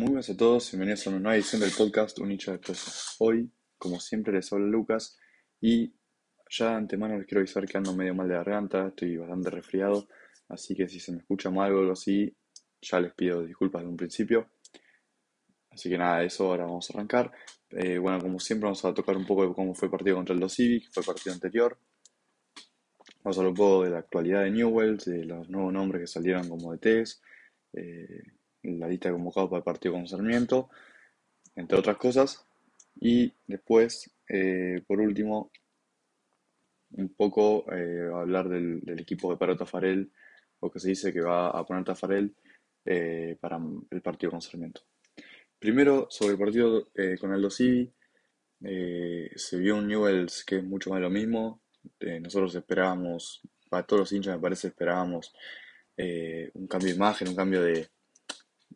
Muy buenas a todos, bienvenidos a una nueva edición del podcast Un nicho de cosas. Hoy, como siempre, les habla Lucas y ya de antemano les quiero avisar que ando medio mal de garganta, estoy bastante resfriado, así que si se me escucha mal o algo así, ya les pido disculpas de un principio. Así que nada, eso ahora vamos a arrancar. Eh, bueno, como siempre vamos a tocar un poco de cómo fue el partido contra el Dos Civic, fue el partido anterior. Vamos a hablar un poco de la actualidad de Newells, de los nuevos nombres que salieron como de test. La lista de convocados para el partido con Sarmiento, entre otras cosas. Y después, eh, por último, un poco eh, hablar del, equipo de Paro Tafarel, o que se dice que va a poner Tafarel eh, para el partido con Sarmiento. Primero, sobre el partido con el Civi, se vio un Newells que es mucho más lo mismo. nosotros esperábamos, para todos los hinchas me parece, esperábamos un cambio de imagen, un cambio de,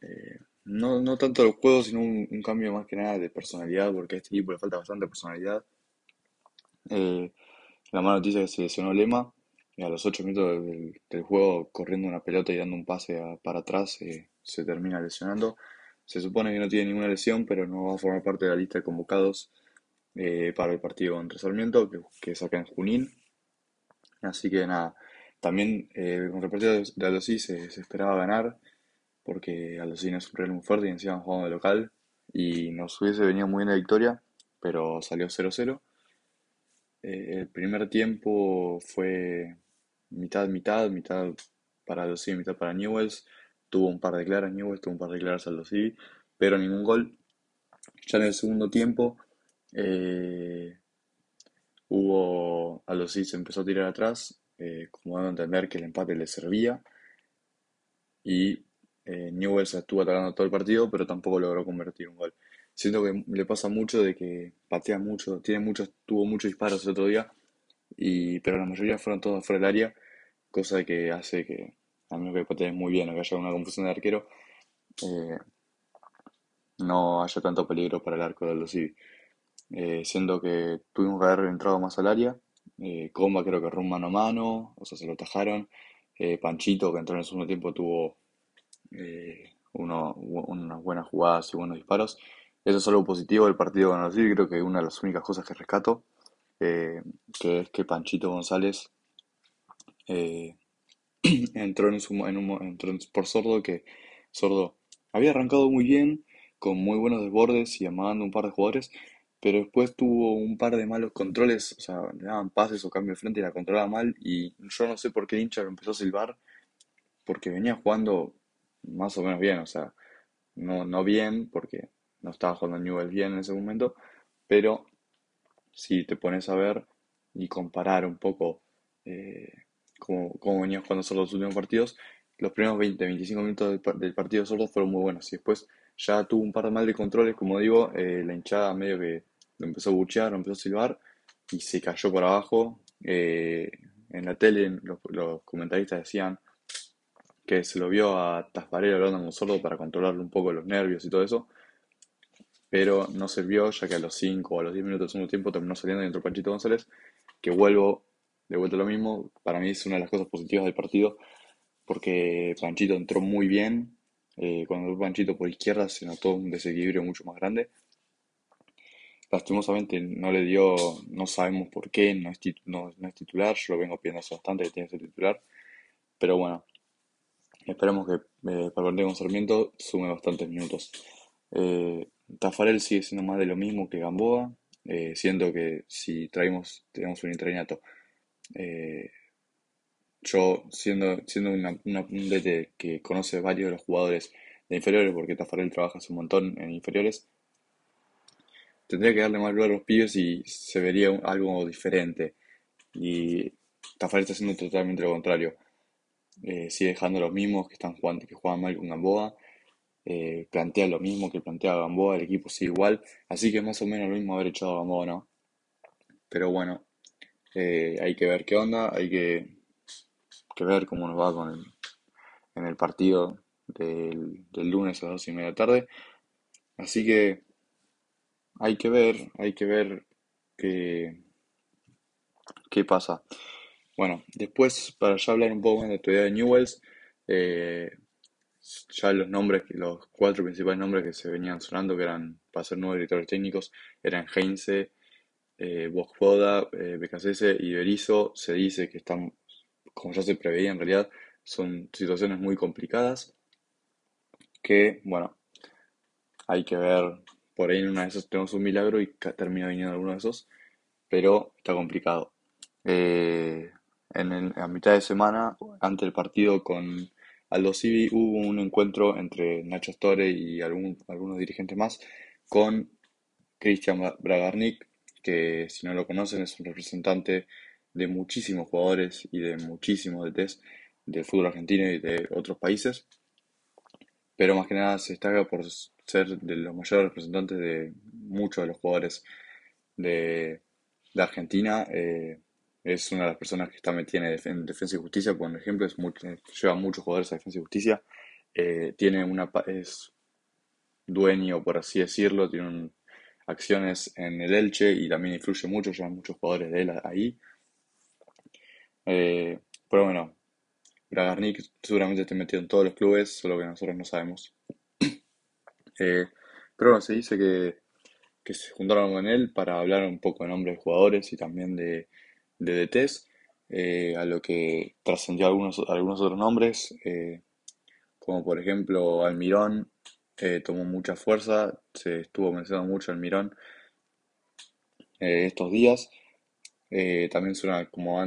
eh, no, no tanto el juego, sino un, cambio más que nada de personalidad, porque a este equipo le falta bastante personalidad. Eh, la mala noticia es que se lesionó Lema, y a los 8 minutos del, juego, corriendo una pelota y dando un pase para atrás, eh, se termina lesionando. Se supone que no tiene ninguna lesión, pero no va a formar parte de la lista de convocados para el partido contra Sarmiento, que, que saca en Junín. Así que nada, también con el partido de Alosí se, se esperaba ganar porque Alocina es un Real muy fuerte y encima jugando de local y nos hubiese venido muy bien la victoria, pero salió 0-0. Eh, el primer tiempo fue mitad, mitad, para Alocina, mitad para Newells. Tuvo un par de claras Newells, tuvo un par de claras Alocina, pero ningún gol. Ya en el segundo tiempo eh, hubo Alocina se empezó a tirar atrás, eh, como dando a entender que el empate le servía. Y eh, Newell's estuvo atacando todo el partido, pero tampoco logró convertir un gol. Siento que le pasa mucho de que patea mucho, tiene muchos, tuvo muchos disparos el otro día, y, pero la mayoría fueron todos fuera del área, cosa que hace que, a menos que patee muy bien o que haya una confusión de arquero, eh, no haya tanto peligro para el arco de los eh, siendo que tuvimos que haber entrado más al área, eh, Comba creo que rumbo mano a mano, o sea, se lo tajaron, eh, Panchito que entró en el segundo tiempo tuvo eh, uno, unas buenas jugadas y buenos disparos. Eso es algo positivo del partido con Brasil, creo que una de las únicas cosas que rescato, eh, es que Panchito González eh, entró, en, un, por Sordo, que Sordo había arrancado muy bien, con muy buenos desbordes y amagando un par de jugadores, pero después tuvo un par de malos controles, o sea, le daban pases o cambio de frente y la controlaba mal, y yo no sé por qué hincha empezó a silbar, porque venía jugando más o menos bien, o sea, no, no bien, porque no estaba jugando Newell bien en ese momento, pero si te pones a ver y comparar un poco eh, cómo, cómo venía jugando solo los últimos partidos, los primeros 20-25 minutos del, partido solo fueron muy buenos y después ya tuvo un par de mal de controles, como digo, eh, la hinchada medio que lo empezó a buchear, lo empezó a silbar y se cayó por abajo. Eh, en la tele los, los comentaristas decían que se lo vio a Tasparel hablando con sordo para controlarle un poco los nervios y todo eso, pero no sirvió ya que a los 5 o a los 10 minutos del segundo tiempo terminó saliendo y entró Panchito González, que vuelvo de vuelta a lo mismo, para mí es una de las cosas positivas del partido, porque Panchito entró muy bien, eh, cuando entró Panchito por izquierda se notó un desequilibrio mucho más grande, lastimosamente no le dio, no sabemos por qué, no es, no, es titular, yo lo vengo pidiendo hace bastante que tiene que ser titular, pero bueno, Esperamos que eh, partido con Sarmiento sume bastantes minutos. Eh, Tafarel sigue siendo más de lo mismo que Gamboa. Eh, siento que si traemos, tenemos un interinato, eh, yo siendo, siendo una, un DT que conoce varios de los jugadores de inferiores, porque Tafarel trabaja hace un montón en inferiores, tendría que darle más lugar a los pibes y se vería algo diferente. Y Tafarel está haciendo totalmente lo contrario eh, sigue dejando los mismos que están jugando, que juegan mal con Gamboa, eh, plantea lo mismo que planteaba Gamboa, el equipo sigue igual, así que es más o menos lo mismo haber echado a Gamboa, ¿no? Pero bueno, eh, hay que ver qué onda, hay que, que ver cómo nos va con el, en el partido del, del lunes a las dos y media tarde. Así que hay que ver, hay que ver qué, qué pasa. Bueno, después, para ya hablar un poco más de la actualidad de Newells, eh, ya los nombres, los cuatro principales nombres que se venían sonando, que eran para ser nuevos directores técnicos, eran Heinze, eh, Boscoda, eh, y Berizzo. Se dice que están, como ya se preveía en realidad, son situaciones muy complicadas que, bueno, hay que ver, por ahí en una de esas tenemos un milagro y termina viniendo alguno de esos, pero está complicado. Eh, en a mitad de semana, ante el partido con Aldo Civi, hubo un encuentro entre Nacho Store y algún, algunos dirigentes más con Cristian Bragarnik, que si no lo conocen es un representante de muchísimos jugadores y de muchísimos DTs del fútbol argentino y de otros países, pero más que nada se destaca por ser de los mayores representantes de muchos de los jugadores de, de Argentina. Eh, es una de las personas que está metida en, Defensa y Justicia, por ejemplo, es lleva muchos jugadores a Defensa y Justicia. Eh, tiene una, es dueño, por así decirlo, tiene acciones en el Elche y también influye mucho, llevan muchos jugadores de él ahí. Eh, pero bueno, Bragarnik seguramente está metido en todos los clubes, solo que nosotros no sabemos. Eh, pero bueno, se dice que, que se juntaron con él para hablar un poco de nombres de jugadores y también de, de DTs, eh, a lo que trascendió algunos, algunos otros nombres, eh, como por ejemplo Almirón, tomó mucha fuerza, se estuvo mencionando mucho Almirón estos días. también suena como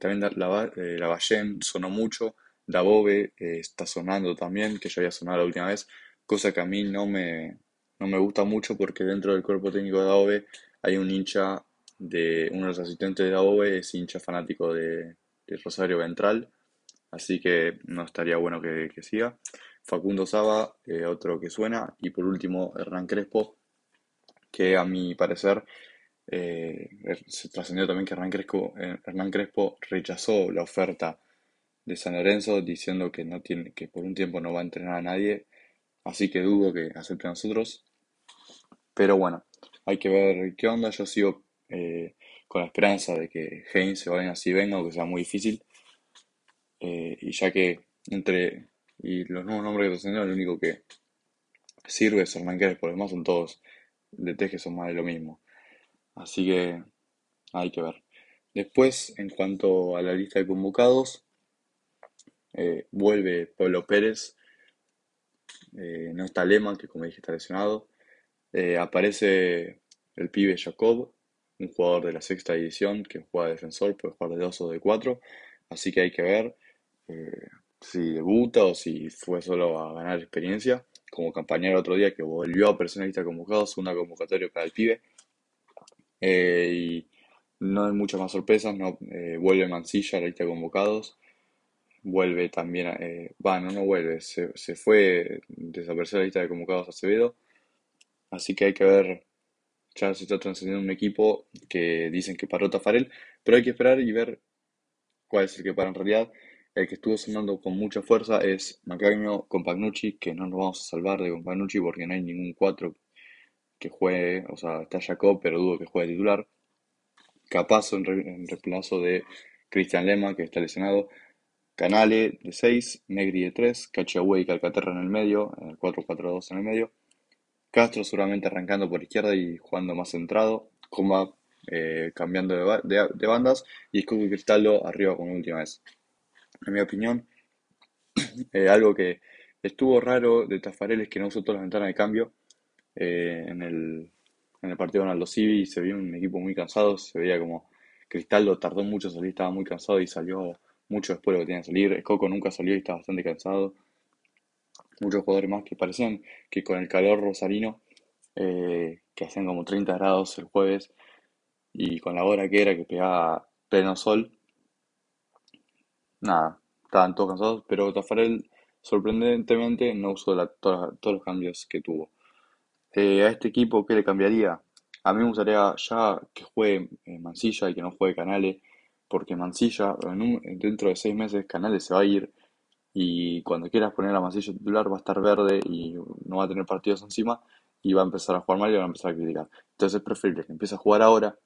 también la, la, sonó mucho, Dabove está sonando también, que ya había sonado la última vez, cosa que a mí no me, no me gusta mucho porque dentro del cuerpo técnico de Dabove hay un hincha de uno de los asistentes de la es hincha fanático de, Rosario Ventral, así que no estaría bueno que, siga. Facundo Saba, eh, otro que suena, y por último Hernán Crespo, que a mi parecer eh, er, se trascendió también que Hernán Crespo, eh, Hernán Crespo rechazó la oferta de San Lorenzo diciendo que no tiene que por un tiempo no va a entrenar a nadie, así que dudo que acepte a nosotros. Pero bueno, hay que ver qué onda. Yo sigo con la esperanza de que Heinz se vaya así venga, aunque sea muy difícil. Eh, y ya que entre y los nuevos nombres que se el único que sirve es Hernán por lo demás son todos de que son más de lo mismo. Así que hay que ver. Después, en cuanto a la lista de convocados, eh, vuelve Pablo Pérez, no está Lema, que como dije está lesionado, aparece el pibe Jacob, un jugador de la sexta edición que juega defensor, puede jugar de 2 o de 4, así que hay que ver eh, si debuta o si fue solo a ganar experiencia, como campañero otro día que volvió a aparecer en la lista de convocados, una convocatoria para el pibe, eh, y no hay muchas más sorpresas, no, eh, vuelve Mancilla a la lista de convocados, vuelve también, bueno, no vuelve, se, se fue, desapareció la lista de convocados Acevedo, así que hay que ver ya se está trascendiendo un equipo que dicen que paró Tafarel, pero hay que esperar y ver cuál es el que para en realidad. El que estuvo sonando con mucha fuerza es Macagno con Pagnucci, que no nos vamos a salvar de con Pagnucci porque no hay ningún 4 que juegue, o sea, está Jacob, pero dudo que juegue titular. Capazo en, reemplazo de Cristian Lema, que está lesionado. Canale de 6, Negri de 3, Cachagüe y Calcaterra en el medio, 4-4-2 en el medio. Castro seguramente arrancando por izquierda y jugando más centrado, Coma eh, cambiando de, bandas y Scooby Cristaldo arriba con última vez. En mi opinión, eh, algo que estuvo raro de Tafarel es que no usó todas las ventanas de cambio eh, en, el, en el partido con Aldo Civi se vio un equipo muy cansado, se veía como Cristaldo tardó mucho en salir, estaba muy cansado y salió mucho después de lo que tenía que salir. Coco nunca salió y estaba bastante cansado muchos jugadores más que parecían que con el calor rosarino, eh, que hacían como 30 grados el jueves, y con la hora que era que pegaba pleno sol, nada, estaban todos cansados, pero Tafarel sorprendentemente no usó todos los cambios que tuvo. Eh, a este equipo, ¿qué le cambiaría? A mí me gustaría ya que juegue eh, Mancilla y que no juegue Canales, porque Mancilla, dentro de seis meses, Canales se va a ir y cuando quieras poner la masilla titular va a estar verde y no va a tener partidos encima y va a empezar a jugar mal y va a empezar a criticar. Entonces es preferible que empiece a jugar ahora,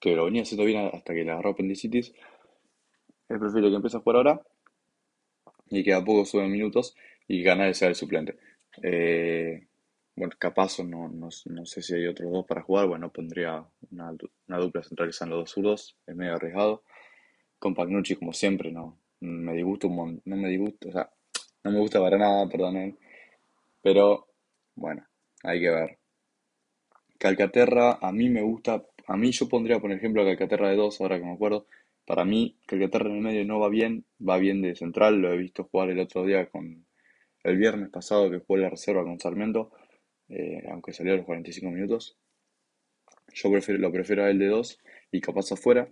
que lo venía haciendo bien hasta que le agarró apendicitis. Es preferible que empiece a jugar ahora y que a poco suben minutos y Canales sea el suplente. Eh, bueno, capaz no, no, no, sé si hay otros dos para jugar, bueno, pondría una, una dupla centralizando los dos zurdos, es medio arriesgado. Con Pagnucci, como siempre, no me disgusta un montón, no me disgusta, o sea, no me gusta para nada, perdón, pero bueno, hay que ver. Calcaterra, a mí me gusta, a mí yo pondría por ejemplo Calcaterra de dos, ahora que me acuerdo, para mí Calcaterra en el medio no va bien, va bien de central, lo he visto jugar el otro día con el viernes pasado que fue la reserva con Sarmiento, eh, aunque salió a los 45 minutos. Yo prefiero, lo prefiero a él de dos y capaz afuera.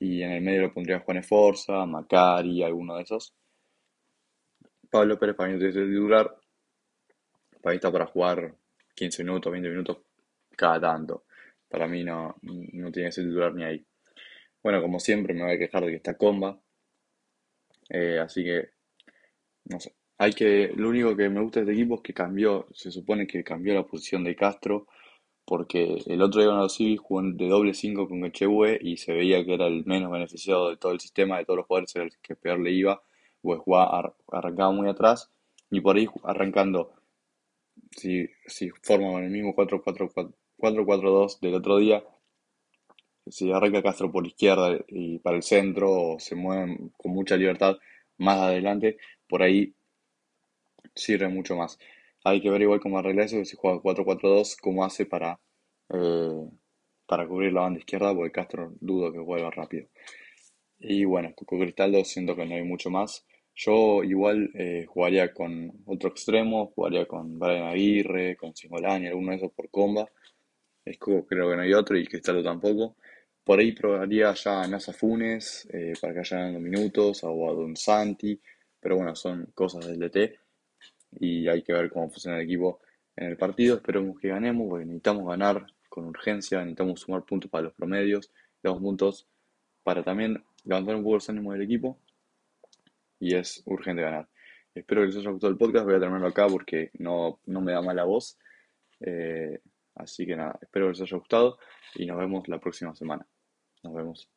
Y en el medio lo pondría Juan Esforza, Macari, alguno de esos. Pablo Pérez para mí tiene que titular. Para mí está para jugar 15 minutos, 20 minutos cada tanto. Para mí no, no tiene que ser titular ni ahí. Bueno, como siempre me voy a quejar de que está comba. Eh, así que, no sé. Hay que, lo único que me gusta de este equipo es que cambió, se supone que cambió la posición de Castro, porque el otro día los Civis jugó de doble 5 con Echehue y se veía que era el menos beneficiado de todo el sistema, de todos los jugadores, el que peor le iba, pues jugaba, arrancaba muy atrás y por ahí arrancando, si, si forman el mismo 4-4-2 del otro día, si arranca Castro por izquierda y para el centro o se mueven con mucha libertad más adelante, por ahí sirve mucho más. Hay que ver igual cómo arregla eso, si juega 4-4-2, cómo hace para, eh, para cubrir la banda izquierda, porque Castro dudo que vuelva rápido. Y bueno, Coco Cristaldo siento que no hay mucho más. Yo igual eh, jugaría con otro extremo, jugaría con Brian Aguirre, con Singolani, alguno de esos por comba. Esco creo que no hay otro y Cristaldo tampoco. Por ahí probaría ya a Nasa Funes eh, para que haya minutos o a Don Santi, pero bueno, son cosas del DT y hay que ver cómo funciona el equipo en el partido. Esperemos que ganemos, porque necesitamos ganar con urgencia, necesitamos sumar puntos para los promedios, dos puntos para también levantar un poco los ánimos del equipo y es urgente ganar. Espero que les haya gustado el podcast, voy a terminarlo acá porque no, no me da mala voz. Eh, así que nada, espero que les haya gustado y nos vemos la próxima semana. Nos vemos.